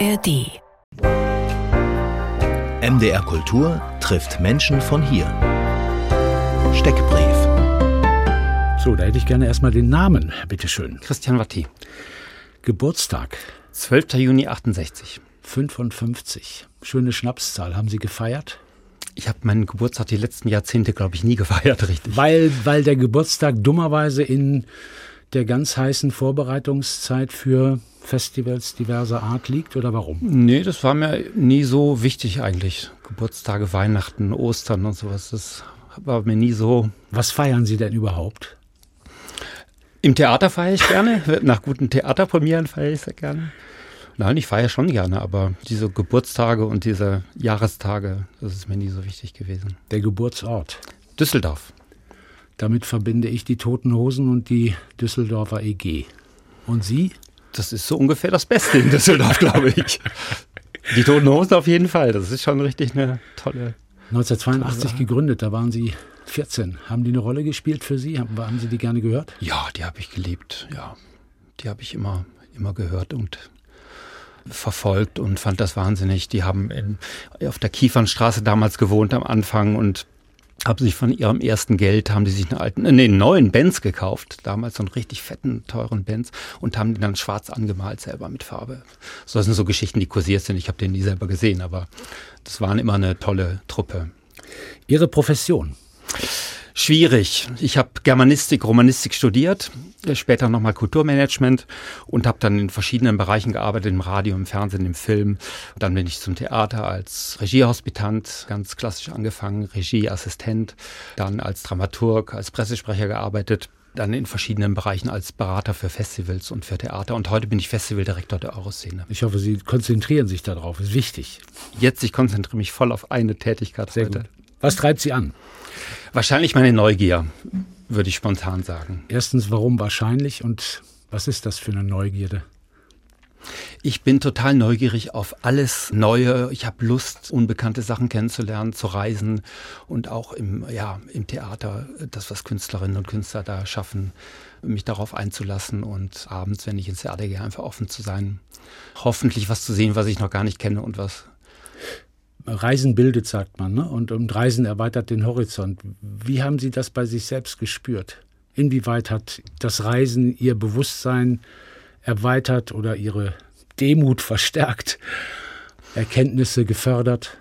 ARD. MDR Kultur trifft Menschen von hier. Steckbrief. So, da hätte ich gerne erstmal den Namen, bitteschön. Christian Watti. Geburtstag. 12. Juni 68. 55. Schöne Schnapszahl. Haben Sie gefeiert? Ich habe meinen Geburtstag die letzten Jahrzehnte, glaube ich, nie gefeiert, richtig. Weil, weil der Geburtstag dummerweise in der ganz heißen Vorbereitungszeit für Festivals diverser Art liegt oder warum? Nee, das war mir nie so wichtig eigentlich. Geburtstage, Weihnachten, Ostern und sowas, das war mir nie so. Was feiern Sie denn überhaupt? Im Theater feiere ich gerne. Nach guten Theaterpremieren feiere ich sehr gerne. Nein, ich feiere schon gerne, aber diese Geburtstage und diese Jahrestage, das ist mir nie so wichtig gewesen. Der Geburtsort. Düsseldorf. Damit verbinde ich die Toten Hosen und die Düsseldorfer EG. Und Sie? Das ist so ungefähr das Beste in Düsseldorf, glaube ich. Die Toten Hosen auf jeden Fall. Das ist schon richtig eine tolle. 1982 tolle gegründet, da waren Sie 14. Haben die eine Rolle gespielt für Sie? Haben, haben Sie die gerne gehört? Ja, die habe ich geliebt. Ja, die habe ich immer, immer gehört und verfolgt und fand das wahnsinnig. Die haben in, auf der Kiefernstraße damals gewohnt am Anfang und haben sich von ihrem ersten Geld, haben die sich einen alten, nee, einen neuen Benz gekauft, damals so einen richtig fetten, teuren Benz und haben den dann schwarz angemalt selber mit Farbe. So das sind so Geschichten, die kursiert sind. Ich habe den nie selber gesehen, aber das waren immer eine tolle Truppe. Ihre Profession? Schwierig. Ich habe Germanistik, Romanistik studiert, später nochmal Kulturmanagement und habe dann in verschiedenen Bereichen gearbeitet, im Radio, im Fernsehen, im Film. Dann bin ich zum Theater als Regiehospitant, ganz klassisch angefangen, Regieassistent, dann als Dramaturg, als Pressesprecher gearbeitet dann in verschiedenen Bereichen als Berater für Festivals und für Theater. Und heute bin ich Festivaldirektor der Euroszene. Ich hoffe, Sie konzentrieren sich darauf. Ist wichtig. Jetzt, ich konzentriere mich voll auf eine Tätigkeit Sehr heute. gut. Was treibt Sie an? Wahrscheinlich meine Neugier, würde ich spontan sagen. Erstens, warum wahrscheinlich und was ist das für eine Neugierde? Ich bin total neugierig auf alles Neue. Ich habe Lust, unbekannte Sachen kennenzulernen, zu reisen und auch im, ja, im Theater, das, was Künstlerinnen und Künstler da schaffen, mich darauf einzulassen und abends, wenn ich ins Theater gehe, einfach offen zu sein. Hoffentlich was zu sehen, was ich noch gar nicht kenne und was Reisen bildet, sagt man, ne? und, und Reisen erweitert den Horizont. Wie haben Sie das bei sich selbst gespürt? Inwieweit hat das Reisen Ihr Bewusstsein erweitert oder Ihre Demut verstärkt, Erkenntnisse gefördert?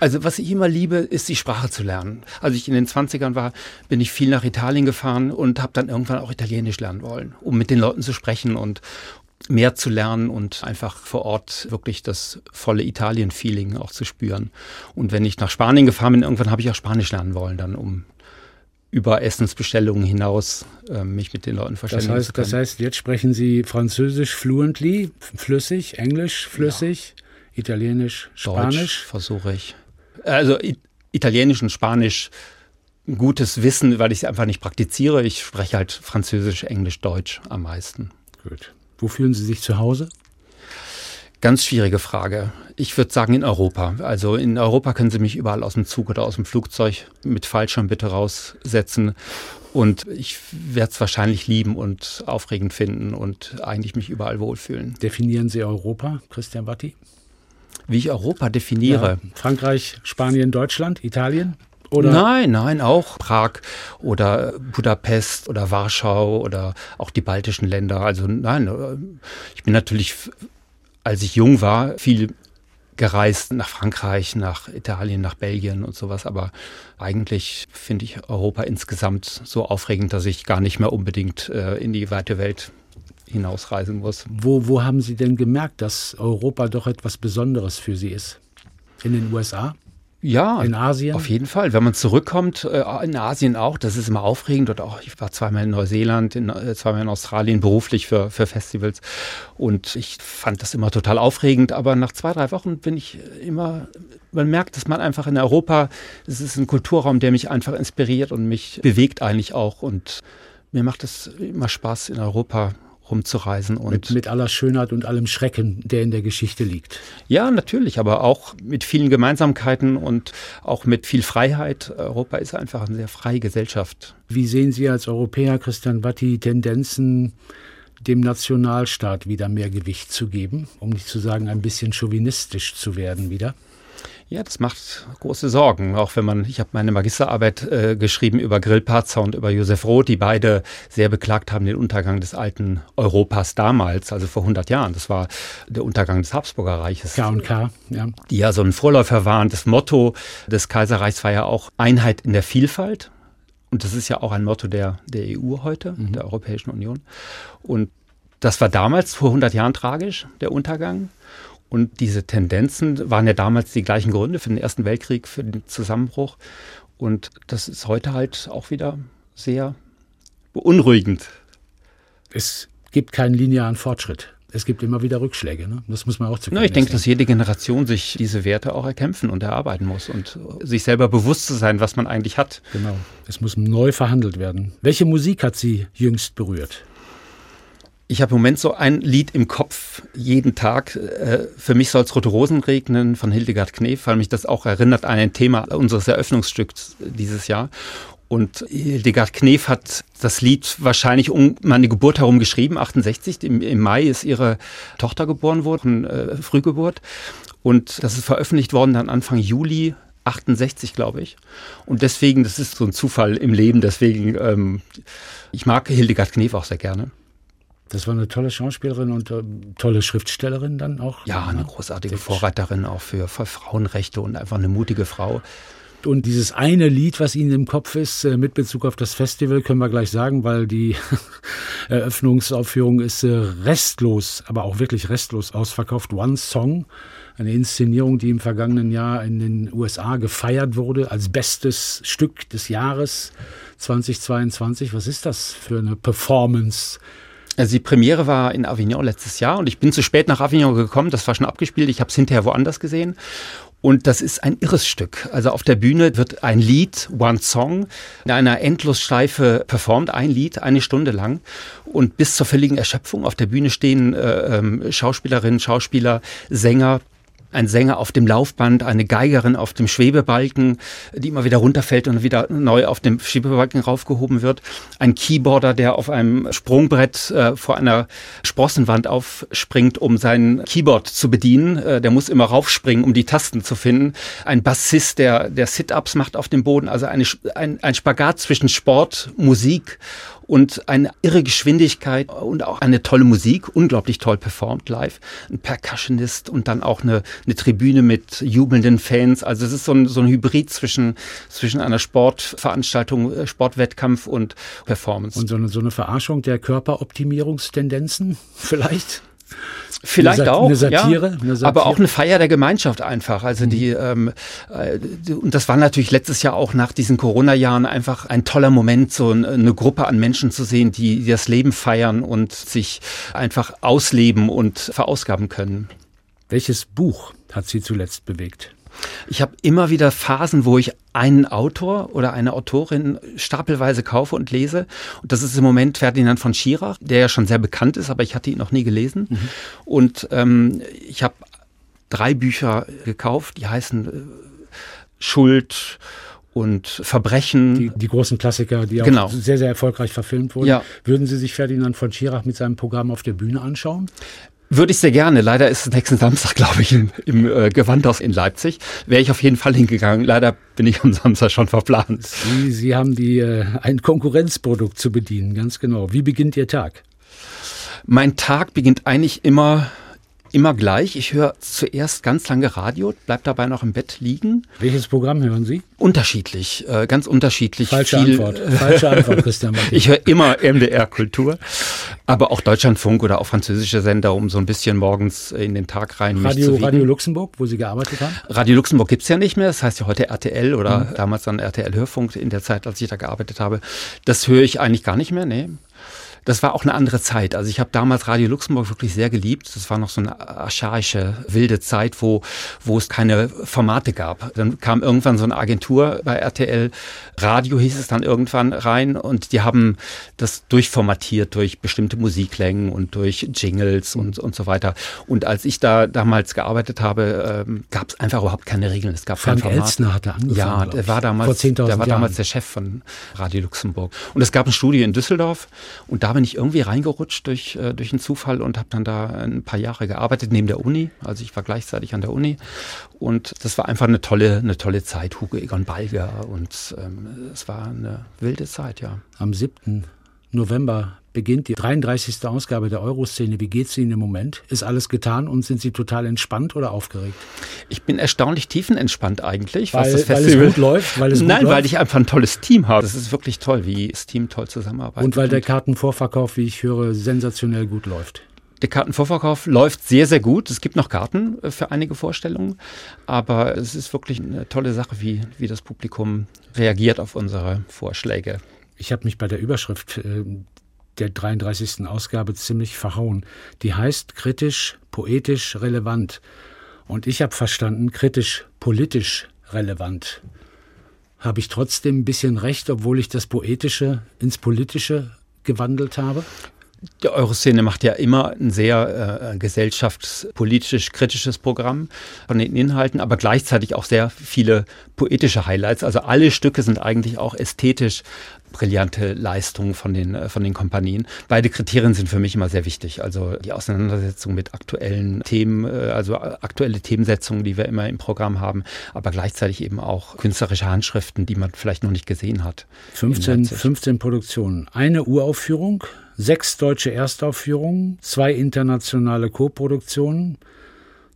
Also was ich immer liebe, ist die Sprache zu lernen. Als ich in den 20ern war, bin ich viel nach Italien gefahren und habe dann irgendwann auch Italienisch lernen wollen, um mit den Leuten zu sprechen und mehr zu lernen und einfach vor Ort wirklich das volle Italien-Feeling auch zu spüren. Und wenn ich nach Spanien gefahren bin, irgendwann habe ich auch Spanisch lernen wollen, dann um über Essensbestellungen hinaus äh, mich mit den Leuten verständigen das heißt, zu können. Das heißt, jetzt sprechen Sie Französisch fluently, flüssig, Englisch flüssig, ja. Italienisch, Spanisch? versuche ich. Also Italienisch und Spanisch ein gutes Wissen, weil ich es einfach nicht praktiziere. Ich spreche halt Französisch, Englisch, Deutsch am meisten. Gut. Wo fühlen Sie sich zu Hause? Ganz schwierige Frage. Ich würde sagen in Europa. Also in Europa können Sie mich überall aus dem Zug oder aus dem Flugzeug mit Fallschirm bitte raussetzen. Und ich werde es wahrscheinlich lieben und aufregend finden und eigentlich mich überall wohlfühlen. Definieren Sie Europa, Christian Watti? Wie ich Europa definiere? Ja, Frankreich, Spanien, Deutschland, Italien? Oder? Nein, nein, auch Prag oder Budapest oder Warschau oder auch die baltischen Länder. Also nein, ich bin natürlich, als ich jung war, viel gereist nach Frankreich, nach Italien, nach Belgien und sowas. Aber eigentlich finde ich Europa insgesamt so aufregend, dass ich gar nicht mehr unbedingt äh, in die weite Welt hinausreisen muss. Wo, wo haben Sie denn gemerkt, dass Europa doch etwas Besonderes für Sie ist? In den USA? Ja, in Asien? Auf jeden Fall. Wenn man zurückkommt, äh, in Asien auch, das ist immer aufregend. Und auch, ich war zweimal in Neuseeland, in, äh, zweimal in Australien beruflich für, für Festivals. Und ich fand das immer total aufregend. Aber nach zwei, drei Wochen bin ich immer, man merkt, dass man einfach in Europa, es ist ein Kulturraum, der mich einfach inspiriert und mich bewegt eigentlich auch. Und mir macht es immer Spaß, in Europa rumzureisen. Und mit, mit aller Schönheit und allem Schrecken, der in der Geschichte liegt. Ja, natürlich, aber auch mit vielen Gemeinsamkeiten und auch mit viel Freiheit. Europa ist einfach eine sehr freie Gesellschaft. Wie sehen Sie als Europäer, Christian Watti, Tendenzen dem Nationalstaat wieder mehr Gewicht zu geben, um nicht zu sagen, ein bisschen chauvinistisch zu werden wieder? Ja, das macht große Sorgen. Auch wenn man, ich habe meine Magisterarbeit äh, geschrieben über Grillparzer und über Josef Roth, die beide sehr beklagt haben den Untergang des alten Europas damals, also vor 100 Jahren. Das war der Untergang des Habsburger Reiches. K&K, ja. Die ja so ein Vorläufer waren. Das Motto des Kaiserreichs war ja auch Einheit in der Vielfalt. Und das ist ja auch ein Motto der, der EU heute, mhm. der Europäischen Union. Und das war damals vor 100 Jahren tragisch, der Untergang. Und diese Tendenzen waren ja damals die gleichen Gründe für den Ersten Weltkrieg, für den Zusammenbruch. Und das ist heute halt auch wieder sehr beunruhigend. Es gibt keinen linearen Fortschritt. Es gibt immer wieder Rückschläge. Ne? Das muss man auch zu Ich denke, dass jede Generation sich diese Werte auch erkämpfen und erarbeiten muss und sich selber bewusst zu sein, was man eigentlich hat. Genau. Es muss neu verhandelt werden. Welche Musik hat Sie jüngst berührt? Ich habe im Moment so ein Lied im Kopf jeden Tag. Äh, für mich soll es Rote Rosen regnen von Hildegard Knef, weil mich das auch erinnert an ein Thema unseres Eröffnungsstücks dieses Jahr. Und Hildegard Knef hat das Lied wahrscheinlich um meine Geburt herum geschrieben, 68. Im, im Mai ist ihre Tochter geboren worden, äh, Frühgeburt. Und das ist veröffentlicht worden dann Anfang Juli 68, glaube ich. Und deswegen, das ist so ein Zufall im Leben, deswegen, ähm, ich mag Hildegard Knef auch sehr gerne. Das war eine tolle Schauspielerin und äh, tolle Schriftstellerin dann auch. Ja, eine großartige Vorreiterin auch für, für Frauenrechte und einfach eine mutige Frau. Und dieses eine Lied, was Ihnen im Kopf ist, äh, mit Bezug auf das Festival, können wir gleich sagen, weil die Eröffnungsaufführung ist äh, restlos, aber auch wirklich restlos ausverkauft. One Song, eine Inszenierung, die im vergangenen Jahr in den USA gefeiert wurde als bestes Stück des Jahres 2022. Was ist das für eine Performance? Also die Premiere war in Avignon letztes Jahr und ich bin zu spät nach Avignon gekommen, das war schon abgespielt, ich habe es hinterher woanders gesehen. Und das ist ein irres Stück. Also auf der Bühne wird ein Lied, One Song, in einer Endlosschleife performt, ein Lied, eine Stunde lang. Und bis zur völligen Erschöpfung auf der Bühne stehen äh, ähm, Schauspielerinnen, Schauspieler, Sänger, ein Sänger auf dem Laufband, eine Geigerin auf dem Schwebebalken, die immer wieder runterfällt und wieder neu auf dem Schwebebalken raufgehoben wird, ein Keyboarder, der auf einem Sprungbrett äh, vor einer Sprossenwand aufspringt, um sein Keyboard zu bedienen. Äh, der muss immer raufspringen, um die Tasten zu finden. Ein Bassist, der, der Sit-Ups macht auf dem Boden, also eine, ein, ein Spagat zwischen Sport, Musik und eine irre Geschwindigkeit und auch eine tolle Musik, unglaublich toll performt live. Ein Percussionist und dann auch eine, eine Tribüne mit jubelnden Fans. Also es ist so ein, so ein Hybrid zwischen, zwischen einer Sportveranstaltung, äh, Sportwettkampf und Performance. Und so eine, so eine Verarschung der Körperoptimierungstendenzen vielleicht? Vielleicht eine auch, eine Satire, ja, eine Satire. aber auch eine Feier der Gemeinschaft einfach. Also die, ähm, äh, und das war natürlich letztes Jahr auch nach diesen Corona-Jahren einfach ein toller Moment, so eine Gruppe an Menschen zu sehen, die das Leben feiern und sich einfach ausleben und verausgaben können. Welches Buch hat Sie zuletzt bewegt? Ich habe immer wieder Phasen, wo ich einen Autor oder eine Autorin stapelweise kaufe und lese. Und das ist im Moment Ferdinand von Schirach, der ja schon sehr bekannt ist, aber ich hatte ihn noch nie gelesen. Mhm. Und ähm, ich habe drei Bücher gekauft, die heißen äh, Schuld, und Verbrechen. Die, die, großen Klassiker, die genau. auch sehr, sehr erfolgreich verfilmt wurden. Ja. Würden Sie sich Ferdinand von Schirach mit seinem Programm auf der Bühne anschauen? Würde ich sehr gerne. Leider ist es nächsten Samstag, glaube ich, im, im äh, Gewandhaus in Leipzig. Wäre ich auf jeden Fall hingegangen. Leider bin ich am Samstag schon verplant. Sie, Sie haben die, äh, ein Konkurrenzprodukt zu bedienen, ganz genau. Wie beginnt Ihr Tag? Mein Tag beginnt eigentlich immer immer gleich. Ich höre zuerst ganz lange Radio, bleib dabei noch im Bett liegen. Welches Programm hören Sie? Unterschiedlich, äh, ganz unterschiedlich. Falsche Viel, Antwort. Falsche Antwort, Christian. Martin. ich höre immer MDR Kultur, aber auch Deutschlandfunk oder auch französische Sender, um so ein bisschen morgens in den Tag rein Radio, Radio Luxemburg, wo Sie gearbeitet haben? Radio Luxemburg gibt's ja nicht mehr, das heißt ja heute RTL oder mhm. damals dann RTL Hörfunk in der Zeit, als ich da gearbeitet habe. Das höre ich eigentlich gar nicht mehr, nee das war auch eine andere Zeit. Also ich habe damals Radio Luxemburg wirklich sehr geliebt. Das war noch so eine archaische, wilde Zeit, wo, wo es keine Formate gab. Dann kam irgendwann so eine Agentur bei RTL, Radio hieß es dann irgendwann rein und die haben das durchformatiert durch bestimmte Musiklängen und durch Jingles und, und so weiter. Und als ich da damals gearbeitet habe, ähm, gab es einfach überhaupt keine Regeln. Es gab Frank kein Format. Elstner hatte angefangen. Ja, der war damals, der war damals der Chef von Radio Luxemburg. Und es gab ein Studio in Düsseldorf und da bin ich irgendwie reingerutscht durch, äh, durch einen Zufall und habe dann da ein paar Jahre gearbeitet neben der Uni. Also ich war gleichzeitig an der Uni und das war einfach eine tolle, eine tolle Zeit. Hugo Egon Balger und ähm, es war eine wilde Zeit, ja. Am 7. November beginnt die 33. Ausgabe der Euroszene. Wie geht es Ihnen im Moment? Ist alles getan und sind Sie total entspannt oder aufgeregt? Ich bin erstaunlich tiefenentspannt eigentlich, weil, was das Festival weil es gut läuft. Weil es Nein, gut weil läuft? ich einfach ein tolles Team habe. Das ist wirklich toll, wie das Team toll zusammenarbeitet. Und weil der Kartenvorverkauf, wie ich höre, sensationell gut läuft. Der Kartenvorverkauf läuft sehr, sehr gut. Es gibt noch Karten äh, für einige Vorstellungen, aber es ist wirklich eine tolle Sache, wie, wie das Publikum reagiert auf unsere Vorschläge. Ich habe mich bei der Überschrift äh, der 33. Ausgabe ziemlich verhauen. Die heißt kritisch, poetisch, relevant. Und ich habe verstanden, kritisch, politisch relevant. Habe ich trotzdem ein bisschen recht, obwohl ich das Poetische ins Politische gewandelt habe? Die Euroszene macht ja immer ein sehr äh, gesellschaftspolitisch kritisches Programm von den Inhalten, aber gleichzeitig auch sehr viele poetische Highlights. Also alle Stücke sind eigentlich auch ästhetisch brillante Leistungen von den, äh, von den Kompanien. Beide Kriterien sind für mich immer sehr wichtig. Also die Auseinandersetzung mit aktuellen Themen, äh, also aktuelle Themensetzungen, die wir immer im Programm haben, aber gleichzeitig eben auch künstlerische Handschriften, die man vielleicht noch nicht gesehen hat. 15, 15 Produktionen. Eine Uraufführung, sechs deutsche Erstaufführungen, zwei internationale Co-Produktionen,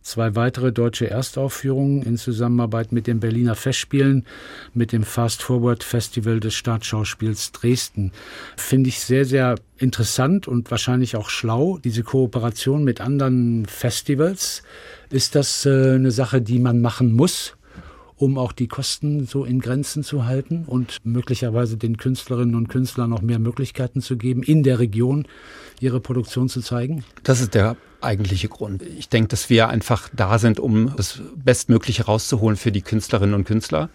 zwei weitere deutsche Erstaufführungen in Zusammenarbeit mit den Berliner Festspielen, mit dem Fast Forward Festival des Staatsschauspiels Dresden. Finde ich sehr, sehr interessant und wahrscheinlich auch schlau, diese Kooperation mit anderen Festivals. Ist das äh, eine Sache, die man machen muss? Um auch die Kosten so in Grenzen zu halten und möglicherweise den Künstlerinnen und Künstlern noch mehr Möglichkeiten zu geben, in der Region ihre Produktion zu zeigen? Das ist der eigentliche Grund. Ich denke, dass wir einfach da sind, um das Bestmögliche rauszuholen für die Künstlerinnen und Künstler.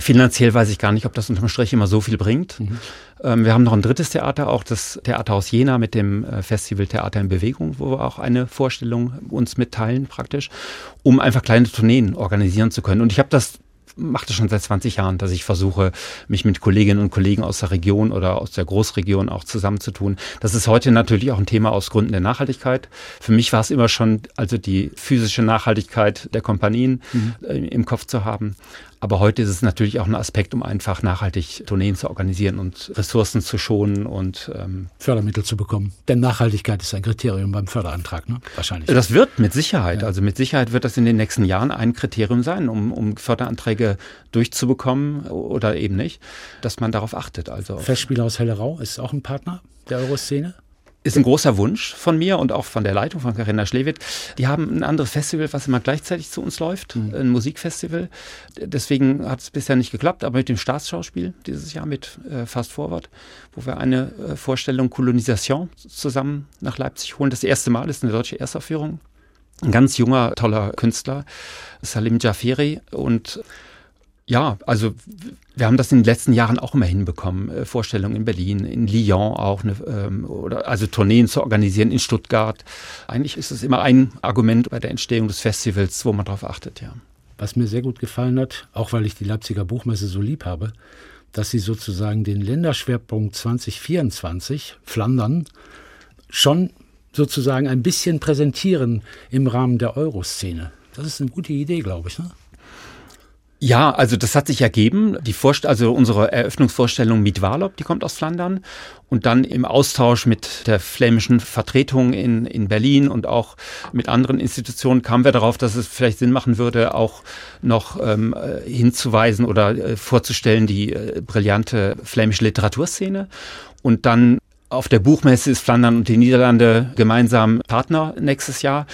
Finanziell weiß ich gar nicht, ob das unterm Strich immer so viel bringt. Mhm. Ähm, wir haben noch ein drittes Theater, auch das Theaterhaus Jena mit dem äh, Festival Theater in Bewegung, wo wir auch eine Vorstellung uns mitteilen praktisch, um einfach kleine Tourneen organisieren zu können. Und ich habe das mache das schon seit 20 Jahren, dass ich versuche, mich mit Kolleginnen und Kollegen aus der Region oder aus der Großregion auch zusammenzutun. Das ist heute natürlich auch ein Thema aus Gründen der Nachhaltigkeit. Für mich war es immer schon, also die physische Nachhaltigkeit der Kompanien mhm. äh, im Kopf zu haben. Aber heute ist es natürlich auch ein Aspekt, um einfach nachhaltig Tourneen zu organisieren und Ressourcen zu schonen und ähm Fördermittel zu bekommen. Denn Nachhaltigkeit ist ein Kriterium beim Förderantrag, ne? Wahrscheinlich. Das wird mit Sicherheit. Ja. Also mit Sicherheit wird das in den nächsten Jahren ein Kriterium sein, um, um Förderanträge durchzubekommen oder eben nicht, dass man darauf achtet. Also Festspiel aus Hellerau ist auch ein Partner der Euroszene? Ist ein großer Wunsch von mir und auch von der Leitung von Carina Schlewitt. Die haben ein anderes Festival, was immer gleichzeitig zu uns läuft, mhm. ein Musikfestival. Deswegen hat es bisher nicht geklappt, aber mit dem Staatsschauspiel dieses Jahr mit äh, Fast Forward, wo wir eine äh, Vorstellung Kolonisation zusammen nach Leipzig holen. Das erste Mal ist eine deutsche Erstaufführung. Ein ganz junger, toller Künstler, Salim Jaferi und ja, also wir haben das in den letzten Jahren auch immer hinbekommen. Äh, Vorstellungen in Berlin, in Lyon auch, eine, ähm, oder also Tourneen zu organisieren in Stuttgart. Eigentlich ist es immer ein Argument bei der Entstehung des Festivals, wo man darauf achtet, ja. Was mir sehr gut gefallen hat, auch weil ich die Leipziger Buchmesse so lieb habe, dass sie sozusagen den Länderschwerpunkt 2024 Flandern schon sozusagen ein bisschen präsentieren im Rahmen der Euroszene. Das ist eine gute Idee, glaube ich. Ne? Ja, also das hat sich ergeben. Die Vorst also unsere Eröffnungsvorstellung mit Walop, die kommt aus Flandern. Und dann im Austausch mit der flämischen Vertretung in, in Berlin und auch mit anderen Institutionen kamen wir darauf, dass es vielleicht Sinn machen würde, auch noch ähm, äh, hinzuweisen oder äh, vorzustellen die äh, brillante flämische Literaturszene. Und dann auf der Buchmesse ist Flandern und die Niederlande gemeinsam Partner nächstes Jahr.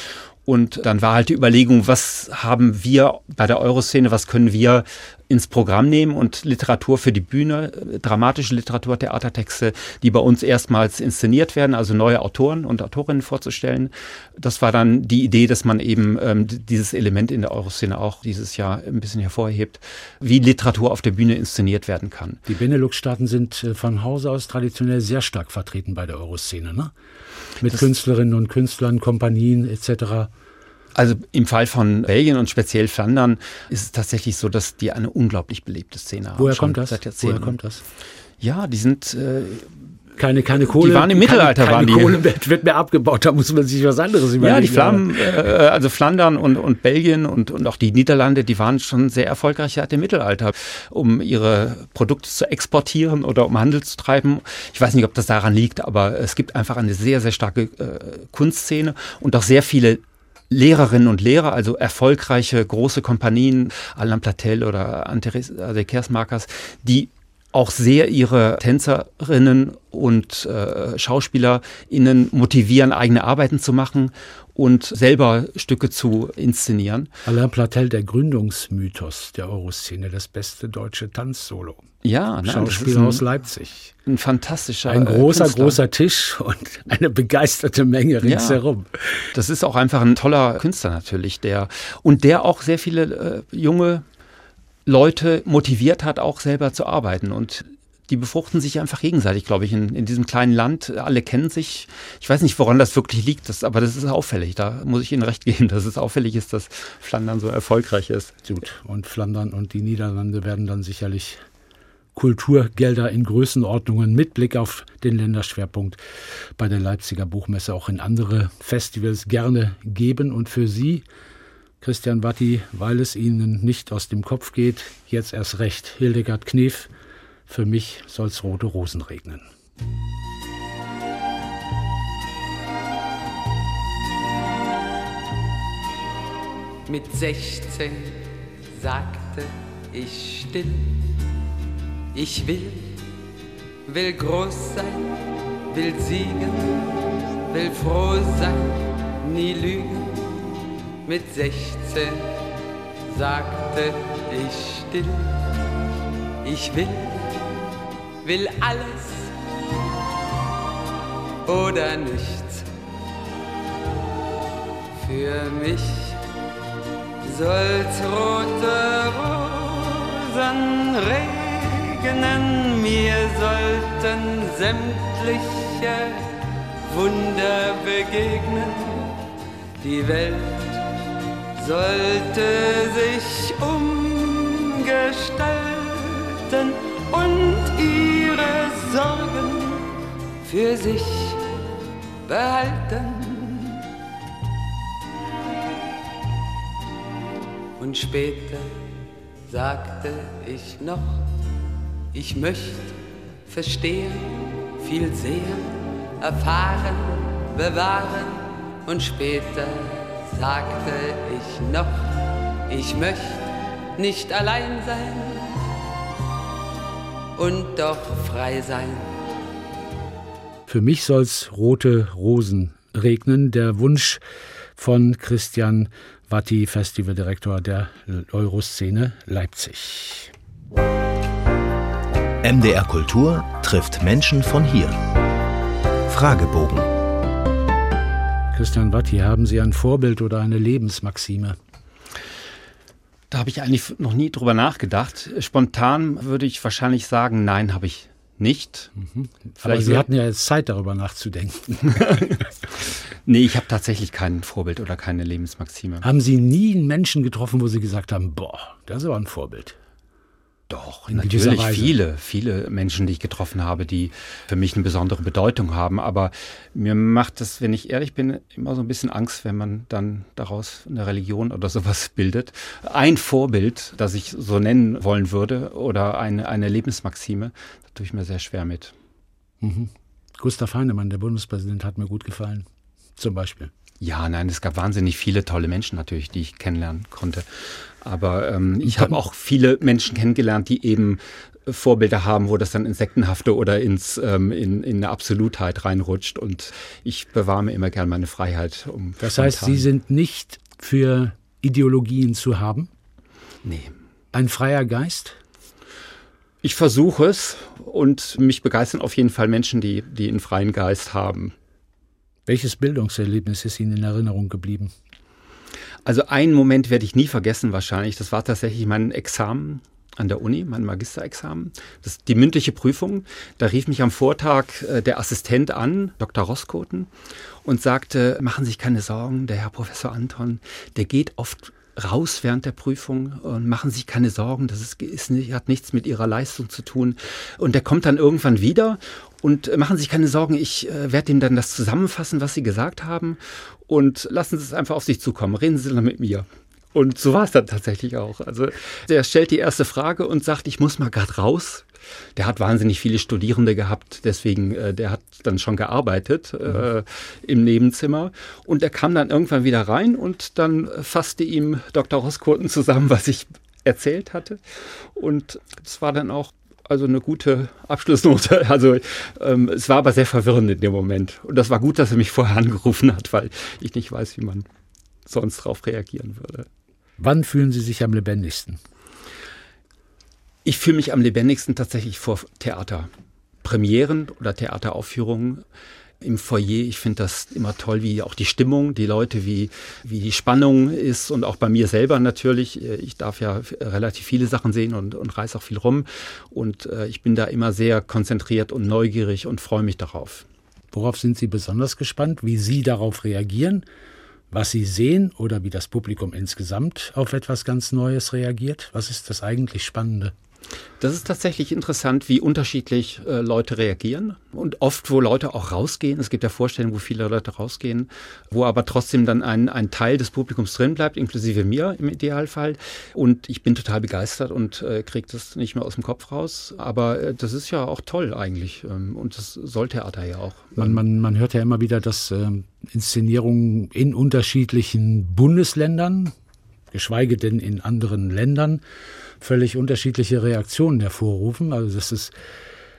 Und dann war halt die Überlegung, was haben wir bei der Euroszene, was können wir ins Programm nehmen und Literatur für die Bühne, dramatische Literatur, Theatertexte, die bei uns erstmals inszeniert werden, also neue Autoren und Autorinnen vorzustellen. Das war dann die Idee, dass man eben ähm, dieses Element in der Euroszene auch dieses Jahr ein bisschen hervorhebt, wie Literatur auf der Bühne inszeniert werden kann. Die Benelux-Staaten sind äh, von Hause aus traditionell sehr stark vertreten bei der Euroszene, ne? Mit das Künstlerinnen und Künstlern, Kompanien etc. Also im Fall von Belgien und speziell Flandern ist es tatsächlich so, dass die eine unglaublich belebte Szene haben. Woher kommt das? Woher kommt das? Ja, die sind äh, keine, keine Kohle. Die waren im Mittelalter, keine, waren die. Kohle wird, wird mehr abgebaut, da muss man sich was anderes überlegen. Ja, die Flammen, äh, also Flandern und, und Belgien und, und auch die Niederlande, die waren schon sehr erfolgreich seit dem Mittelalter, um ihre Produkte zu exportieren oder um Handel zu treiben. Ich weiß nicht, ob das daran liegt, aber es gibt einfach eine sehr, sehr starke äh, Kunstszene und auch sehr viele Lehrerinnen und Lehrer, also erfolgreiche große Kompanien, Alain Platel oder Ante Kersmarkers, die auch sehr ihre Tänzerinnen und äh, SchauspielerInnen motivieren, eigene Arbeiten zu machen und selber Stücke zu inszenieren. Alain Platel, der Gründungsmythos der Euroszene, das beste deutsche Tanzsolo. Ja, nein, Schauspieler aus Leipzig. Ein fantastischer Ein großer, Künstler. großer Tisch und eine begeisterte Menge ringsherum. Ja, das ist auch einfach ein toller Künstler natürlich, der und der auch sehr viele äh, junge Leute motiviert hat, auch selber zu arbeiten. Und die befruchten sich einfach gegenseitig, glaube ich, in, in diesem kleinen Land. Alle kennen sich. Ich weiß nicht, woran das wirklich liegt, das, aber das ist auffällig. Da muss ich Ihnen recht geben, dass es auffällig ist, dass Flandern so erfolgreich ist. Gut, und Flandern und die Niederlande werden dann sicherlich Kulturgelder in Größenordnungen mit Blick auf den Länderschwerpunkt bei der Leipziger Buchmesse auch in andere Festivals gerne geben. Und für Sie, Christian Watti, weil es Ihnen nicht aus dem Kopf geht, jetzt erst recht. Hildegard Knef, für mich soll's rote Rosen regnen. Mit 16 sagte ich still, ich will, will groß sein, will siegen, will froh sein, nie lügen. Mit 16 sagte ich still, ich will, will alles oder nichts. Für mich soll's rote Rosen regnen mir sollten sämtliche Wunder begegnen. Die Welt sollte sich umgestalten und ihre Sorgen für sich behalten. Und später sagte ich noch, ich möchte verstehen, viel sehen, erfahren, bewahren und später sagte ich noch, ich möchte nicht allein sein und doch frei sein. Für mich soll's rote Rosen regnen, der Wunsch von Christian Watti, Festivaldirektor der Euroszene Leipzig. MDR Kultur trifft Menschen von hier. Fragebogen. Christian Watti, haben Sie ein Vorbild oder eine Lebensmaxime? Da habe ich eigentlich noch nie drüber nachgedacht. Spontan würde ich wahrscheinlich sagen, nein, habe ich nicht. Mhm. Aber Sie hatten ja jetzt Zeit, darüber nachzudenken. nee, ich habe tatsächlich kein Vorbild oder keine Lebensmaxime. Haben Sie nie einen Menschen getroffen, wo Sie gesagt haben, boah, das ist aber ein Vorbild? Doch, in natürlich viele, viele Menschen, die ich getroffen habe, die für mich eine besondere Bedeutung haben. Aber mir macht das, wenn ich ehrlich bin, immer so ein bisschen Angst, wenn man dann daraus eine Religion oder sowas bildet. Ein Vorbild, das ich so nennen wollen würde, oder eine, eine Lebensmaxime, da tue ich mir sehr schwer mit. Mhm. Gustav Heinemann, der Bundespräsident, hat mir gut gefallen. Zum Beispiel. Ja, nein, es gab wahnsinnig viele tolle Menschen natürlich, die ich kennenlernen konnte. Aber ähm, ich habe auch viele Menschen kennengelernt, die eben Vorbilder haben, wo das dann ins Sektenhafte oder ins, ähm, in, in eine Absolutheit reinrutscht. Und ich bewahre mir immer gern meine Freiheit. Um das heißt, Sie sind nicht für Ideologien zu haben? Nee. Ein freier Geist? Ich versuche es und mich begeistern auf jeden Fall Menschen, die, die einen freien Geist haben. Welches Bildungserlebnis ist Ihnen in Erinnerung geblieben? Also einen Moment werde ich nie vergessen wahrscheinlich. Das war tatsächlich mein Examen an der Uni, mein Magisterexamen. Das ist die mündliche Prüfung. Da rief mich am Vortag äh, der Assistent an, Dr. Roskoten, und sagte, machen Sie sich keine Sorgen, der Herr Professor Anton, der geht oft raus während der Prüfung und machen sich keine Sorgen, das ist, ist nicht, hat nichts mit ihrer Leistung zu tun. Und der kommt dann irgendwann wieder und machen sich keine Sorgen, ich äh, werde ihm dann das zusammenfassen, was Sie gesagt haben und lassen Sie es einfach auf sich zukommen. Reden Sie dann mit mir. Und so war es dann tatsächlich auch. Also der stellt die erste Frage und sagt, ich muss mal gerade raus. Der hat wahnsinnig viele Studierende gehabt, deswegen, äh, der hat dann schon gearbeitet äh, im Nebenzimmer. Und er kam dann irgendwann wieder rein und dann fasste ihm Dr. Roskurten zusammen, was ich erzählt hatte. Und es war dann auch also eine gute Abschlussnote. Also ähm, es war aber sehr verwirrend in dem Moment. Und das war gut, dass er mich vorher angerufen hat, weil ich nicht weiß, wie man sonst darauf reagieren würde. Wann fühlen Sie sich am lebendigsten? Ich fühle mich am lebendigsten tatsächlich vor Theater. Premieren oder Theateraufführungen im Foyer. Ich finde das immer toll, wie auch die Stimmung, die Leute, wie, wie die Spannung ist und auch bei mir selber natürlich. Ich darf ja relativ viele Sachen sehen und, und reise auch viel rum. Und äh, ich bin da immer sehr konzentriert und neugierig und freue mich darauf. Worauf sind Sie besonders gespannt? Wie Sie darauf reagieren? Was Sie sehen oder wie das Publikum insgesamt auf etwas ganz Neues reagiert? Was ist das eigentlich Spannende? Das ist tatsächlich interessant, wie unterschiedlich äh, Leute reagieren und oft, wo Leute auch rausgehen. Es gibt ja Vorstellungen, wo viele Leute rausgehen, wo aber trotzdem dann ein, ein Teil des Publikums drin bleibt, inklusive mir im Idealfall. Und ich bin total begeistert und äh, kriege das nicht mehr aus dem Kopf raus. Aber äh, das ist ja auch toll eigentlich ähm, und das soll Theater ja auch. Man, man, man hört ja immer wieder, dass äh, Inszenierungen in unterschiedlichen Bundesländern, geschweige denn in anderen Ländern, völlig unterschiedliche Reaktionen hervorrufen. Also dass es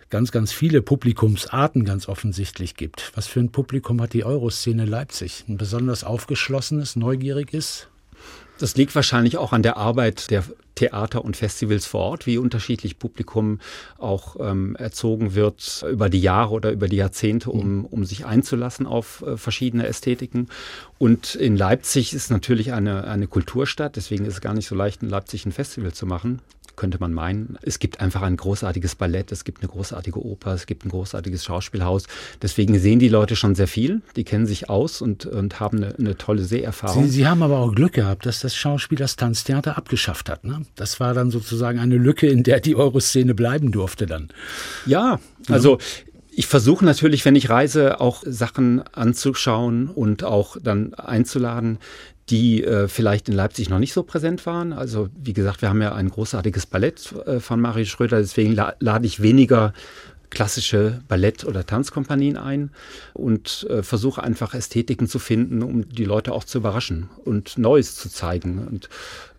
ganz, ganz viele Publikumsarten ganz offensichtlich gibt. Was für ein Publikum hat die Euroszene Leipzig? Ein besonders aufgeschlossenes, neugieriges? Das liegt wahrscheinlich auch an der Arbeit der Theater und Festivals vor Ort, wie unterschiedlich Publikum auch ähm, erzogen wird über die Jahre oder über die Jahrzehnte, um, um sich einzulassen auf äh, verschiedene Ästhetiken. Und in Leipzig ist natürlich eine, eine Kulturstadt, deswegen ist es gar nicht so leicht, in Leipzig ein Festival zu machen könnte man meinen. Es gibt einfach ein großartiges Ballett, es gibt eine großartige Oper, es gibt ein großartiges Schauspielhaus. Deswegen sehen die Leute schon sehr viel, die kennen sich aus und, und haben eine, eine tolle Seherfahrung. Sie, Sie haben aber auch Glück gehabt, dass das Schauspiel das Tanztheater abgeschafft hat. Ne? Das war dann sozusagen eine Lücke, in der die Euroszene bleiben durfte dann. Ja, also ich versuche natürlich, wenn ich reise, auch Sachen anzuschauen und auch dann einzuladen, die äh, vielleicht in Leipzig noch nicht so präsent waren. Also wie gesagt, wir haben ja ein großartiges Ballett äh, von Marie Schröder, deswegen la lade ich weniger klassische Ballett- oder Tanzkompanien ein und äh, versuche einfach Ästhetiken zu finden, um die Leute auch zu überraschen und Neues zu zeigen. Und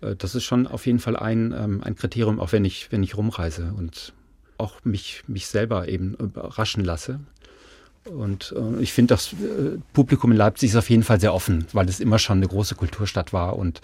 äh, das ist schon auf jeden Fall ein, ähm, ein Kriterium, auch wenn ich, wenn ich rumreise und auch mich, mich selber eben überraschen lasse. Und äh, ich finde, das äh, Publikum in Leipzig ist auf jeden Fall sehr offen, weil es immer schon eine große Kulturstadt war und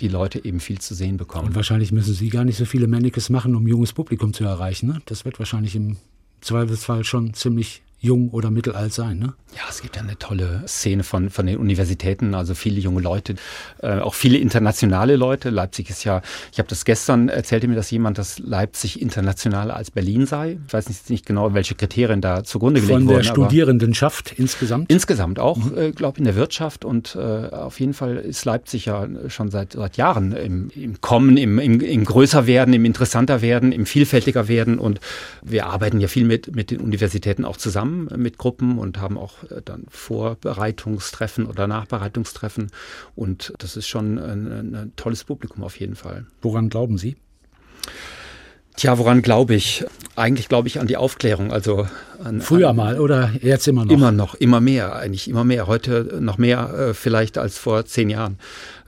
die Leute eben viel zu sehen bekommen. Und wahrscheinlich müssen Sie gar nicht so viele Mannequins machen, um junges Publikum zu erreichen. Ne? Das wird wahrscheinlich im Zweifelsfall schon ziemlich jung oder mittelalt sein. Ne? Ja, es gibt ja eine tolle Szene von, von den Universitäten, also viele junge Leute, äh, auch viele internationale Leute. Leipzig ist ja, ich habe das gestern, erzählte mir das jemand, dass Leipzig internationaler als Berlin sei. Ich weiß nicht, nicht genau, welche Kriterien da zugrunde gelegt wurden. Von der Studierendenschaft insgesamt? Insgesamt auch, mhm. äh, glaube in der Wirtschaft und äh, auf jeden Fall ist Leipzig ja schon seit, seit Jahren im, im Kommen, im, im, im größer werden, im interessanter werden, im vielfältiger werden und wir arbeiten ja viel mit, mit den Universitäten auch zusammen, mit Gruppen und haben auch äh, dann Vorbereitungstreffen oder Nachbereitungstreffen. Und das ist schon ein, ein tolles Publikum auf jeden Fall. Woran glauben Sie? Tja, woran glaube ich? Eigentlich glaube ich an die Aufklärung. Also an, Früher an, mal oder jetzt immer noch? Immer noch, immer mehr, eigentlich immer mehr. Heute noch mehr äh, vielleicht als vor zehn Jahren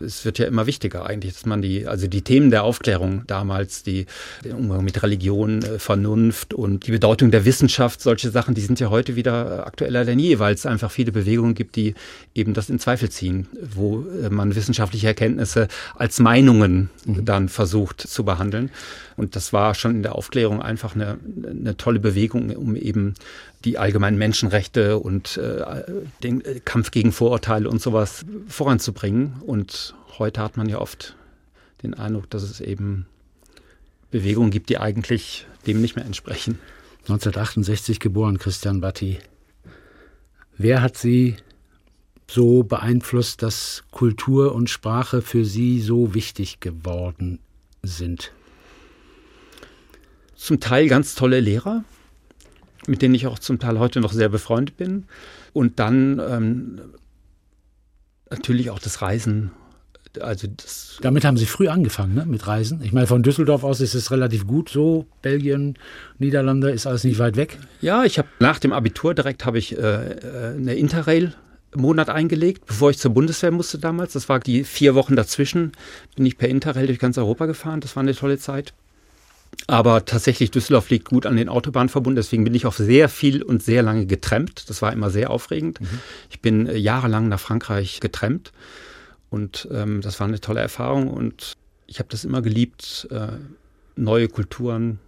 es wird ja immer wichtiger eigentlich, dass man die, also die Themen der Aufklärung damals, die, Umgang mit Religion, äh, Vernunft und die Bedeutung der Wissenschaft, solche Sachen, die sind ja heute wieder aktueller denn je, weil es einfach viele Bewegungen gibt, die eben das in Zweifel ziehen, wo äh, man wissenschaftliche Erkenntnisse als Meinungen mhm. dann versucht zu behandeln. Und das war schon in der Aufklärung einfach eine, eine tolle Bewegung, um eben die allgemeinen Menschenrechte und äh, den äh, Kampf gegen Vorurteile und sowas voranzubringen. Und heute hat man ja oft den Eindruck, dass es eben Bewegungen gibt, die eigentlich dem nicht mehr entsprechen. 1968 geboren, Christian Batti. Wer hat Sie so beeinflusst, dass Kultur und Sprache für Sie so wichtig geworden sind? Zum Teil ganz tolle Lehrer, mit denen ich auch zum Teil heute noch sehr befreundet bin. Und dann ähm, natürlich auch das Reisen. Also das Damit haben Sie früh angefangen, ne? mit Reisen. Ich meine, von Düsseldorf aus ist es relativ gut so. Belgien, Niederlande ist alles nicht weit weg. Ja, ich habe nach dem Abitur direkt habe ich äh, äh eine Interrail Monat eingelegt, bevor ich zur Bundeswehr musste damals. Das war die vier Wochen dazwischen. Bin ich per Interrail durch ganz Europa gefahren. Das war eine tolle Zeit. Aber tatsächlich, Düsseldorf liegt gut an den Autobahnen verbunden. Deswegen bin ich auch sehr viel und sehr lange getrennt. Das war immer sehr aufregend. Mhm. Ich bin äh, jahrelang nach Frankreich getrennt. Und ähm, das war eine tolle Erfahrung. Und ich habe das immer geliebt, äh, neue Kulturen,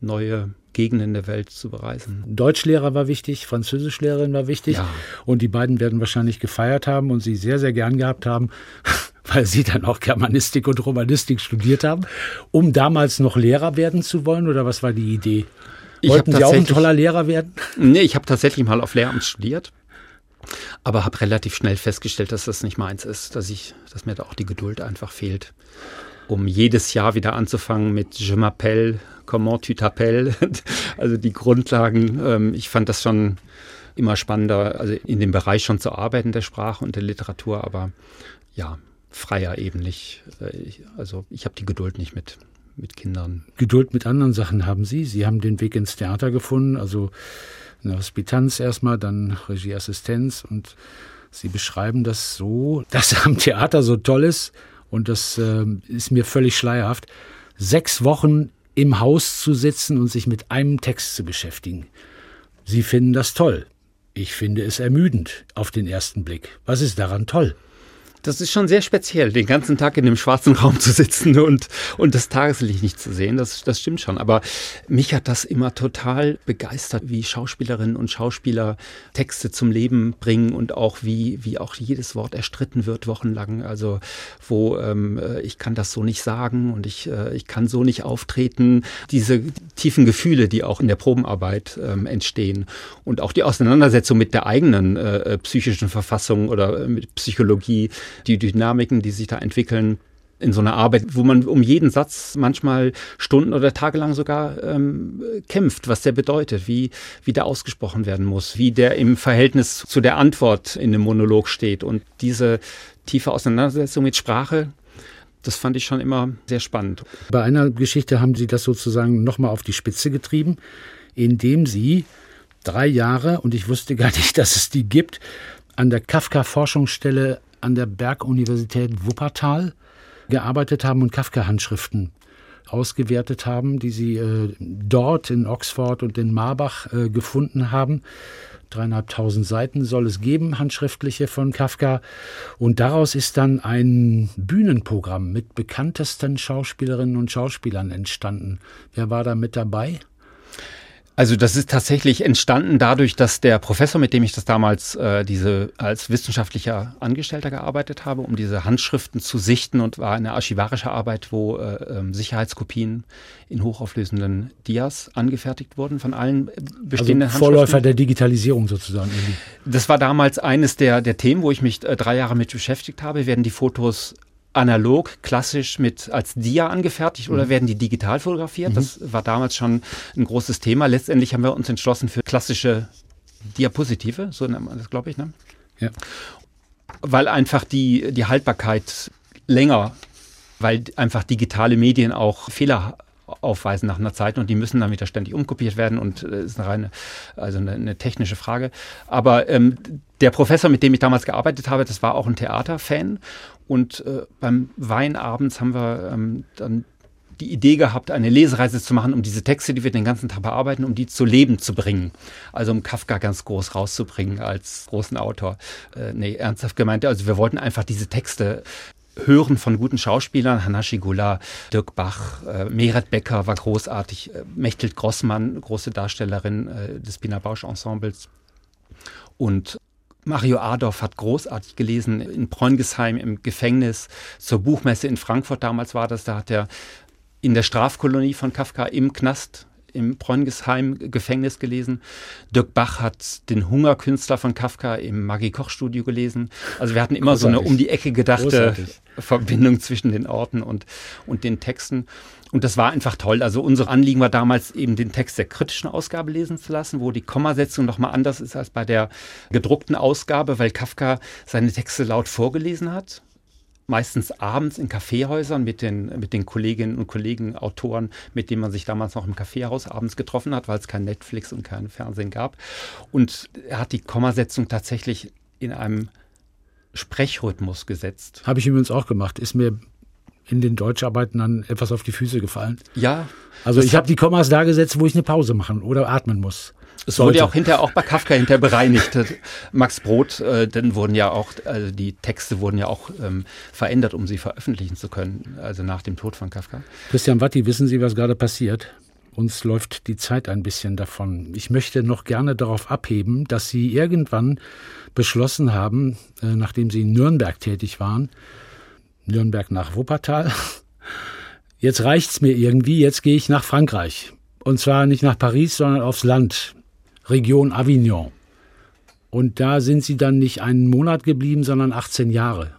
neue Gegenden der Welt zu bereisen. Deutschlehrer war wichtig, Französischlehrerin war wichtig. Ja. Und die beiden werden wahrscheinlich gefeiert haben und sie sehr, sehr gern gehabt haben, weil sie dann auch Germanistik und Romanistik studiert haben, um damals noch Lehrer werden zu wollen? Oder was war die Idee? Wollten Sie auch ein toller Lehrer werden? Nee, ich habe tatsächlich mal auf Lehramt studiert, aber habe relativ schnell festgestellt, dass das nicht meins ist, dass ich, dass mir da auch die Geduld einfach fehlt, um jedes Jahr wieder anzufangen mit Je m'appelle Comment tu t'appelles? Also die Grundlagen. Ähm, ich fand das schon immer spannender, also in dem Bereich schon zu arbeiten der Sprache und der Literatur, aber ja, freier eben nicht. Äh, also ich habe die Geduld nicht mit, mit Kindern. Geduld mit anderen Sachen haben Sie. Sie haben den Weg ins Theater gefunden, also eine Hospitanz erstmal, dann Regieassistenz und Sie beschreiben das so, dass am Theater so toll ist und das äh, ist mir völlig schleierhaft. Sechs Wochen im Haus zu sitzen und sich mit einem Text zu beschäftigen. Sie finden das toll. Ich finde es ermüdend auf den ersten Blick. Was ist daran toll? Das ist schon sehr speziell, den ganzen Tag in dem schwarzen Raum zu sitzen und, und das Tageslicht nicht zu sehen. Das, das stimmt schon. Aber mich hat das immer total begeistert, wie Schauspielerinnen und Schauspieler Texte zum Leben bringen und auch wie, wie auch jedes Wort erstritten wird wochenlang. Also wo ähm, äh, ich kann das so nicht sagen und ich, äh, ich kann so nicht auftreten. Diese tiefen Gefühle, die auch in der Probenarbeit ähm, entstehen und auch die Auseinandersetzung mit der eigenen äh, äh psychischen Verfassung oder äh, mit Psychologie die Dynamiken, die sich da entwickeln in so einer Arbeit, wo man um jeden Satz manchmal Stunden oder tagelang sogar ähm, kämpft, was der bedeutet, wie, wie der ausgesprochen werden muss, wie der im Verhältnis zu der Antwort in dem Monolog steht. Und diese tiefe Auseinandersetzung mit Sprache, das fand ich schon immer sehr spannend. Bei einer Geschichte haben Sie das sozusagen nochmal auf die Spitze getrieben, indem Sie drei Jahre, und ich wusste gar nicht, dass es die gibt, an der Kafka-Forschungsstelle an der Berguniversität Wuppertal gearbeitet haben und Kafka-Handschriften ausgewertet haben, die sie äh, dort in Oxford und in Marbach äh, gefunden haben. Dreieinhalbtausend Seiten soll es geben, handschriftliche von Kafka. Und daraus ist dann ein Bühnenprogramm mit bekanntesten Schauspielerinnen und Schauspielern entstanden. Wer war da mit dabei? Also das ist tatsächlich entstanden dadurch, dass der Professor, mit dem ich das damals äh, diese als wissenschaftlicher Angestellter gearbeitet habe, um diese Handschriften zu sichten und war eine archivarische Arbeit, wo äh, ähm, Sicherheitskopien in hochauflösenden Dias angefertigt wurden von allen bestehenden also Vorläufer der Digitalisierung sozusagen. Irgendwie. Das war damals eines der, der Themen, wo ich mich äh, drei Jahre mit beschäftigt habe. Werden die Fotos analog, klassisch mit als Dia angefertigt oder mhm. werden die digital fotografiert? Mhm. Das war damals schon ein großes Thema. Letztendlich haben wir uns entschlossen für klassische Diapositive, so nennt man das, glaube ich. Ne? Ja. Weil einfach die, die Haltbarkeit länger, weil einfach digitale Medien auch Fehler aufweisen nach einer Zeit und die müssen dann wieder ständig umkopiert werden und äh, ist eine reine, also eine, eine technische Frage. Aber ähm, der Professor, mit dem ich damals gearbeitet habe, das war auch ein Theaterfan und äh, beim Weinabends haben wir ähm, dann die Idee gehabt, eine Lesereise zu machen, um diese Texte, die wir den ganzen Tag bearbeiten, um die zu Leben zu bringen. Also um Kafka ganz groß rauszubringen als großen Autor. Äh, nee, ernsthaft gemeint. Also wir wollten einfach diese Texte hören von guten Schauspielern. Hanashi Gula, Dirk Bach, äh, Meret Becker war großartig. Äh, Mechthild Grossmann, große Darstellerin äh, des Pina Bausch Ensembles. Und Mario Adorf hat großartig gelesen in Preungesheim im Gefängnis zur Buchmesse in Frankfurt damals war das. Da hat er in der Strafkolonie von Kafka im Knast im Bräungesheim-Gefängnis gelesen. Dirk Bach hat den Hungerkünstler von Kafka im Maggie-Koch-Studio gelesen. Also wir hatten immer Großartig. so eine um die Ecke gedachte Großartig. Verbindung zwischen den Orten und, und den Texten. Und das war einfach toll. Also unser Anliegen war damals eben den Text der kritischen Ausgabe lesen zu lassen, wo die Kommasetzung nochmal anders ist als bei der gedruckten Ausgabe, weil Kafka seine Texte laut vorgelesen hat meistens abends in Kaffeehäusern mit den, mit den Kolleginnen und Kollegen, Autoren, mit denen man sich damals noch im Kaffeehaus abends getroffen hat, weil es kein Netflix und kein Fernsehen gab. Und er hat die Kommasetzung tatsächlich in einem Sprechrhythmus gesetzt. Habe ich übrigens auch gemacht. Ist mir in den Deutscharbeiten dann etwas auf die Füße gefallen. Ja. Also ich habe die Kommas da gesetzt, wo ich eine Pause machen oder atmen muss. Es wurde ja auch hinterher auch bei Kafka hinterher bereinigt. Max Brot, äh, dann wurden ja auch, also die Texte wurden ja auch ähm, verändert, um sie veröffentlichen zu können, also nach dem Tod von Kafka. Christian Watti, wissen Sie, was gerade passiert? Uns läuft die Zeit ein bisschen davon. Ich möchte noch gerne darauf abheben, dass Sie irgendwann beschlossen haben, äh, nachdem Sie in Nürnberg tätig waren, Nürnberg nach Wuppertal, jetzt reicht's mir irgendwie, jetzt gehe ich nach Frankreich. Und zwar nicht nach Paris, sondern aufs Land, Region Avignon. Und da sind Sie dann nicht einen Monat geblieben, sondern 18 Jahre.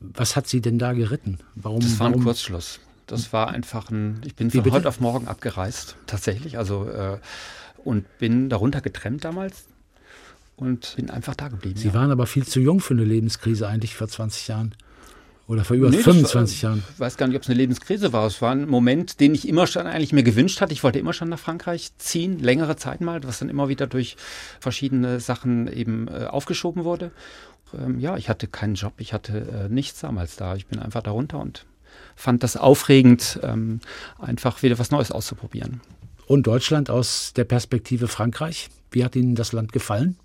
Was hat Sie denn da geritten? Warum? Das war ein warum? Kurzschluss. Das war einfach ein. Ich bin von heute auf morgen abgereist, tatsächlich. Also äh, und bin darunter getrennt damals und bin einfach da geblieben. Sie ja. waren aber viel zu jung für eine Lebenskrise eigentlich vor 20 Jahren. Oder vor über nee, 25 war, Jahren? Ich weiß gar nicht, ob es eine Lebenskrise war. Es war ein Moment, den ich immer schon eigentlich mir gewünscht hatte. Ich wollte immer schon nach Frankreich ziehen, längere Zeit mal, was dann immer wieder durch verschiedene Sachen eben äh, aufgeschoben wurde. Ähm, ja, ich hatte keinen Job, ich hatte äh, nichts damals da. Ich bin einfach darunter und fand das aufregend, ähm, einfach wieder was Neues auszuprobieren. Und Deutschland aus der Perspektive Frankreich? Wie hat Ihnen das Land gefallen?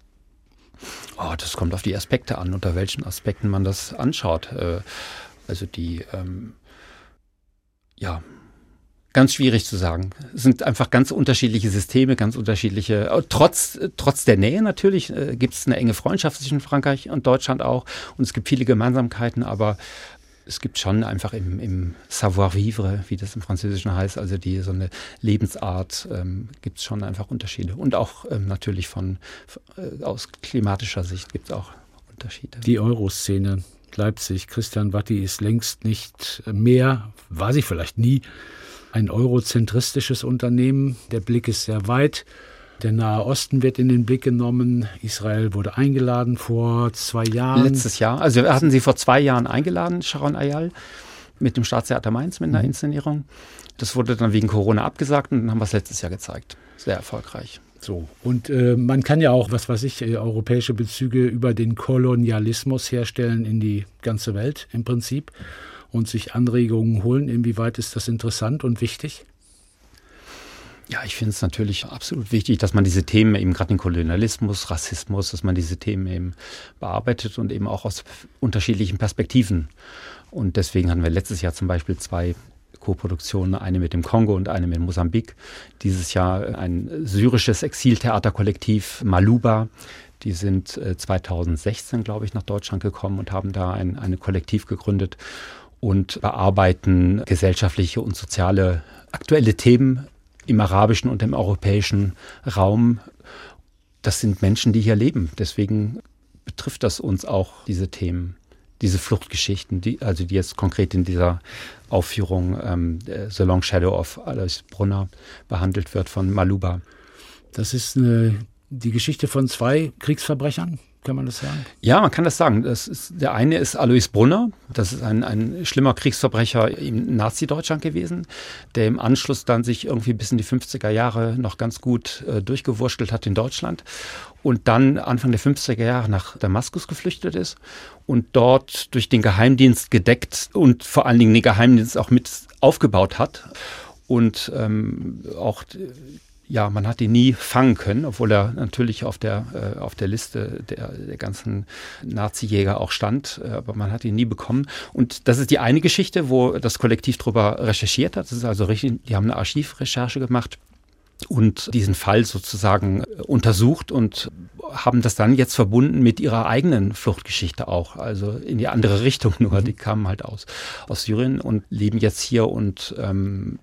Oh, das kommt auf die Aspekte an, unter welchen Aspekten man das anschaut. Äh, also die, ähm, ja, ganz schwierig zu sagen. Es sind einfach ganz unterschiedliche Systeme, ganz unterschiedliche, äh, trotz, trotz der Nähe natürlich äh, gibt es eine enge Freundschaft zwischen Frankreich und Deutschland auch und es gibt viele Gemeinsamkeiten, aber es gibt schon einfach im, im Savoir-vivre, wie das im Französischen heißt, also die so eine Lebensart, ähm, gibt es schon einfach Unterschiede. Und auch ähm, natürlich von äh, aus klimatischer Sicht gibt es auch Unterschiede. Die Euroszene, Leipzig, Christian Watti ist längst nicht mehr, war sie vielleicht nie, ein eurozentristisches Unternehmen. Der Blick ist sehr weit. Der Nahe Osten wird in den Blick genommen. Israel wurde eingeladen vor zwei Jahren. Letztes Jahr. Also wir hatten sie vor zwei Jahren eingeladen, Sharon Ayal, mit dem Staatstheater Mainz mit einer mhm. Inszenierung. Das wurde dann wegen Corona abgesagt und dann haben wir es letztes Jahr gezeigt. Sehr erfolgreich. So. Und äh, man kann ja auch, was weiß ich, äh, europäische Bezüge über den Kolonialismus herstellen in die ganze Welt im Prinzip und sich Anregungen holen. Inwieweit ist das interessant und wichtig? Ja, ich finde es natürlich absolut wichtig, dass man diese Themen eben gerade den Kolonialismus, Rassismus, dass man diese Themen eben bearbeitet und eben auch aus unterschiedlichen Perspektiven. Und deswegen hatten wir letztes Jahr zum Beispiel zwei Co-Produktionen, eine mit dem Kongo und eine mit Mosambik. Dieses Jahr ein syrisches Exiltheaterkollektiv Maluba. Die sind 2016, glaube ich, nach Deutschland gekommen und haben da ein, eine Kollektiv gegründet und bearbeiten gesellschaftliche und soziale aktuelle Themen im arabischen und im europäischen Raum. Das sind Menschen, die hier leben. Deswegen betrifft das uns auch, diese Themen, diese Fluchtgeschichten, die, also die jetzt konkret in dieser Aufführung ähm, The Long Shadow of Alois Brunner behandelt wird von Maluba. Das ist eine, die Geschichte von zwei Kriegsverbrechern, kann man das sagen? Ja, man kann das sagen. Das ist, der eine ist Alois Brunner. Das ist ein, ein schlimmer Kriegsverbrecher im Nazi-Deutschland gewesen, der im Anschluss dann sich irgendwie bis in die 50er Jahre noch ganz gut äh, durchgewurschtelt hat in Deutschland und dann Anfang der 50er Jahre nach Damaskus geflüchtet ist und dort durch den Geheimdienst gedeckt und vor allen Dingen den Geheimdienst auch mit aufgebaut hat und ähm, auch ja, man hat ihn nie fangen können, obwohl er natürlich auf der, äh, auf der Liste der, der ganzen Nazi-Jäger auch stand, äh, aber man hat ihn nie bekommen. Und das ist die eine Geschichte, wo das Kollektiv darüber recherchiert hat. Das ist also richtig, die haben eine Archivrecherche gemacht und diesen Fall sozusagen äh, untersucht und haben das dann jetzt verbunden mit ihrer eigenen Fluchtgeschichte auch, also in die andere Richtung nur. Mhm. Die kamen halt aus, aus Syrien und leben jetzt hier und ähm,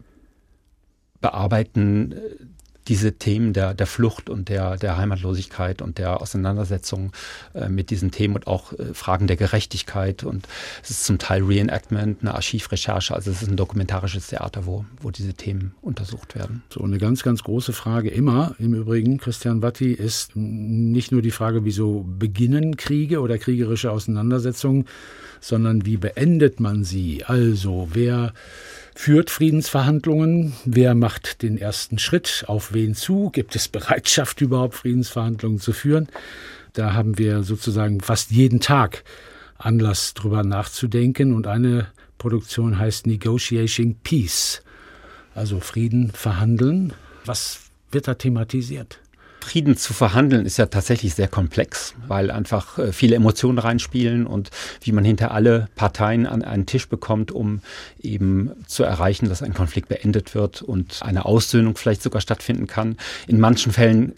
bearbeiten äh, diese Themen der, der Flucht und der, der Heimatlosigkeit und der Auseinandersetzung äh, mit diesen Themen und auch äh, Fragen der Gerechtigkeit. Und es ist zum Teil Reenactment, eine Archivrecherche. Also es ist ein dokumentarisches Theater, wo, wo diese Themen untersucht werden. So eine ganz, ganz große Frage immer im Übrigen, Christian Watti, ist nicht nur die Frage, wieso beginnen Kriege oder kriegerische Auseinandersetzungen, sondern wie beendet man sie? Also wer führt Friedensverhandlungen? Wer macht den ersten Schritt? Auf wen zu? Gibt es Bereitschaft überhaupt, Friedensverhandlungen zu führen? Da haben wir sozusagen fast jeden Tag Anlass drüber nachzudenken. Und eine Produktion heißt Negotiating Peace, also Frieden verhandeln. Was wird da thematisiert? Frieden zu verhandeln ist ja tatsächlich sehr komplex, weil einfach äh, viele Emotionen reinspielen und wie man hinter alle Parteien an einen Tisch bekommt, um eben zu erreichen, dass ein Konflikt beendet wird und eine Aussöhnung vielleicht sogar stattfinden kann. In manchen Fällen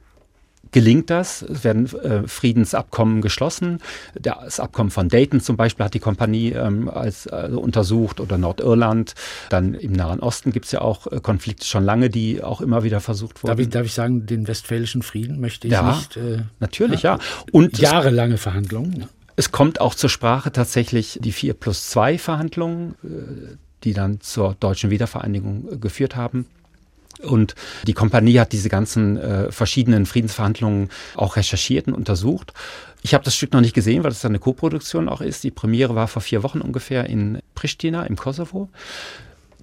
gelingt das. Es werden äh, Friedensabkommen geschlossen. Das Abkommen von Dayton zum Beispiel hat die Kompanie ähm, als also untersucht oder Nordirland. Dann im Nahen Osten gibt es ja auch äh, Konflikte schon lange, die auch immer wieder versucht wurden. Darf ich, darf ich sagen, den westfälischen Frieden möchte ich ja, nicht. Äh, natürlich, ja. ja. Und jahrelange Verhandlungen. Es kommt auch zur Sprache tatsächlich die 4 plus 2 Verhandlungen, äh, die dann zur deutschen Wiedervereinigung äh, geführt haben. Und die Kompanie hat diese ganzen äh, verschiedenen Friedensverhandlungen auch recherchiert und untersucht. Ich habe das Stück noch nicht gesehen, weil es eine Koproduktion auch ist. Die Premiere war vor vier Wochen ungefähr in Pristina im Kosovo,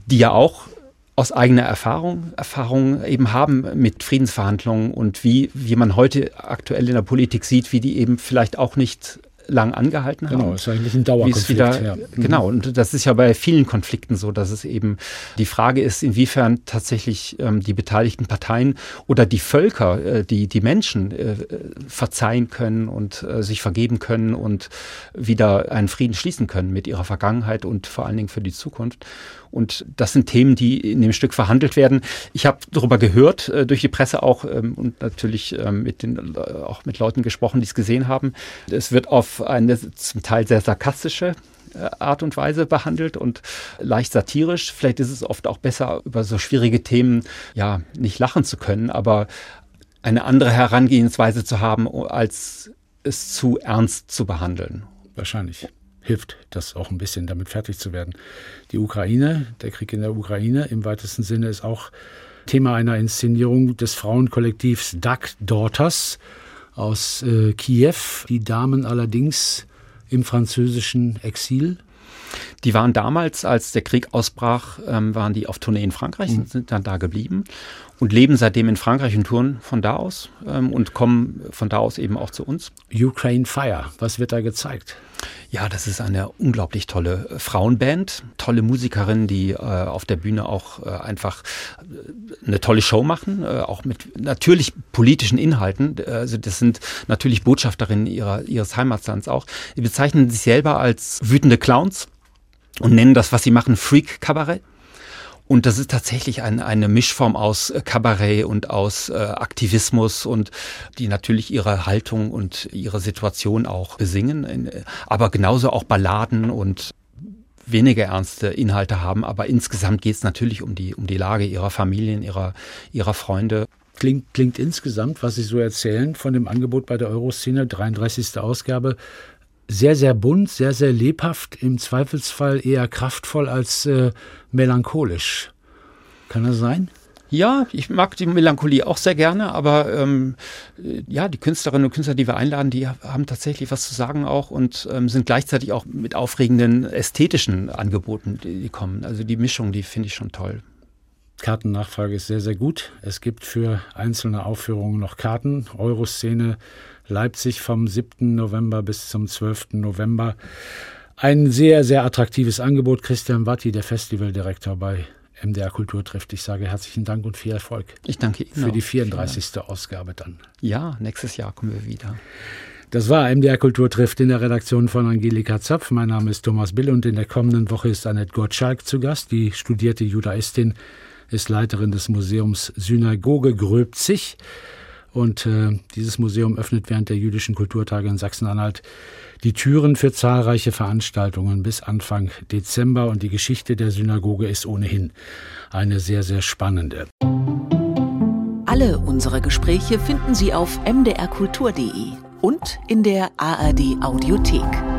die ja auch aus eigener Erfahrung, Erfahrung eben haben mit Friedensverhandlungen und wie, wie man heute aktuell in der Politik sieht, wie die eben vielleicht auch nicht lang angehalten haben. Genau, ist eigentlich ein Dauerkonflikt. Wieder, ja. Mhm. Genau, und das ist ja bei vielen Konflikten so, dass es eben die Frage ist, inwiefern tatsächlich ähm, die beteiligten Parteien oder die Völker, äh, die, die Menschen äh, verzeihen können und äh, sich vergeben können und wieder einen Frieden schließen können mit ihrer Vergangenheit und vor allen Dingen für die Zukunft. Und das sind Themen, die in dem Stück verhandelt werden. Ich habe darüber gehört, äh, durch die Presse auch ähm, und natürlich ähm, mit den, äh, auch mit Leuten gesprochen, die es gesehen haben. Es wird auf eine zum Teil sehr sarkastische äh, Art und Weise behandelt und leicht satirisch. Vielleicht ist es oft auch besser, über so schwierige Themen ja nicht lachen zu können, aber eine andere Herangehensweise zu haben, als es zu ernst zu behandeln. Wahrscheinlich hilft das auch ein bisschen, damit fertig zu werden. Die Ukraine, der Krieg in der Ukraine im weitesten Sinne ist auch Thema einer Inszenierung des Frauenkollektivs Duck Daughters aus äh, Kiew. Die Damen allerdings im französischen Exil. Die waren damals, als der Krieg ausbrach, ähm, waren die auf Tournee in Frankreich, mhm. sind dann da geblieben und leben seitdem in Frankreich und touren von da aus ähm, und kommen von da aus eben auch zu uns. Ukraine Fire, was wird da gezeigt? Ja, das ist eine unglaublich tolle äh, Frauenband, tolle Musikerinnen, die äh, auf der Bühne auch äh, einfach äh, eine tolle Show machen, äh, auch mit natürlich politischen Inhalten. Also das sind natürlich Botschafterinnen ihrer, ihres Heimatlands auch. Sie bezeichnen sich selber als wütende Clowns und nennen das, was sie machen, Freak Kabarett. Und das ist tatsächlich ein, eine Mischform aus äh, Kabarett und aus äh, Aktivismus und die natürlich ihre Haltung und ihre Situation auch besingen, äh, aber genauso auch Balladen und weniger ernste Inhalte haben. Aber insgesamt geht es natürlich um die, um die Lage ihrer Familien, ihrer, ihrer Freunde. Klingt, klingt insgesamt, was Sie so erzählen, von dem Angebot bei der Euroszene, 33. Ausgabe, sehr, sehr bunt, sehr, sehr lebhaft, im Zweifelsfall eher kraftvoll als äh, melancholisch. Kann das sein? Ja, ich mag die Melancholie auch sehr gerne, aber ähm, ja, die Künstlerinnen und Künstler, die wir einladen, die haben tatsächlich was zu sagen auch und ähm, sind gleichzeitig auch mit aufregenden ästhetischen Angeboten, die, die kommen. Also die Mischung, die finde ich schon toll. Kartennachfrage ist sehr, sehr gut. Es gibt für einzelne Aufführungen noch Karten. Euroszene Leipzig vom 7. November bis zum 12. November. Ein sehr, sehr attraktives Angebot. Christian Watti, der Festivaldirektor bei MDR Kultur trifft. Ich sage herzlichen Dank und viel Erfolg. Ich danke Ihnen. Für die 34. Ausgabe dann. Ja, nächstes Jahr kommen wir wieder. Das war MDR Kultur trifft in der Redaktion von Angelika Zapf. Mein Name ist Thomas Bill und in der kommenden Woche ist Annette Gottschalk zu Gast. Die studierte Judaistin ist Leiterin des Museums Synagoge Gröbzig. Und äh, dieses Museum öffnet während der jüdischen Kulturtage in Sachsen-Anhalt die Türen für zahlreiche Veranstaltungen bis Anfang Dezember. Und die Geschichte der Synagoge ist ohnehin eine sehr, sehr spannende. Alle unsere Gespräche finden Sie auf mdrkultur.de und in der ARD Audiothek.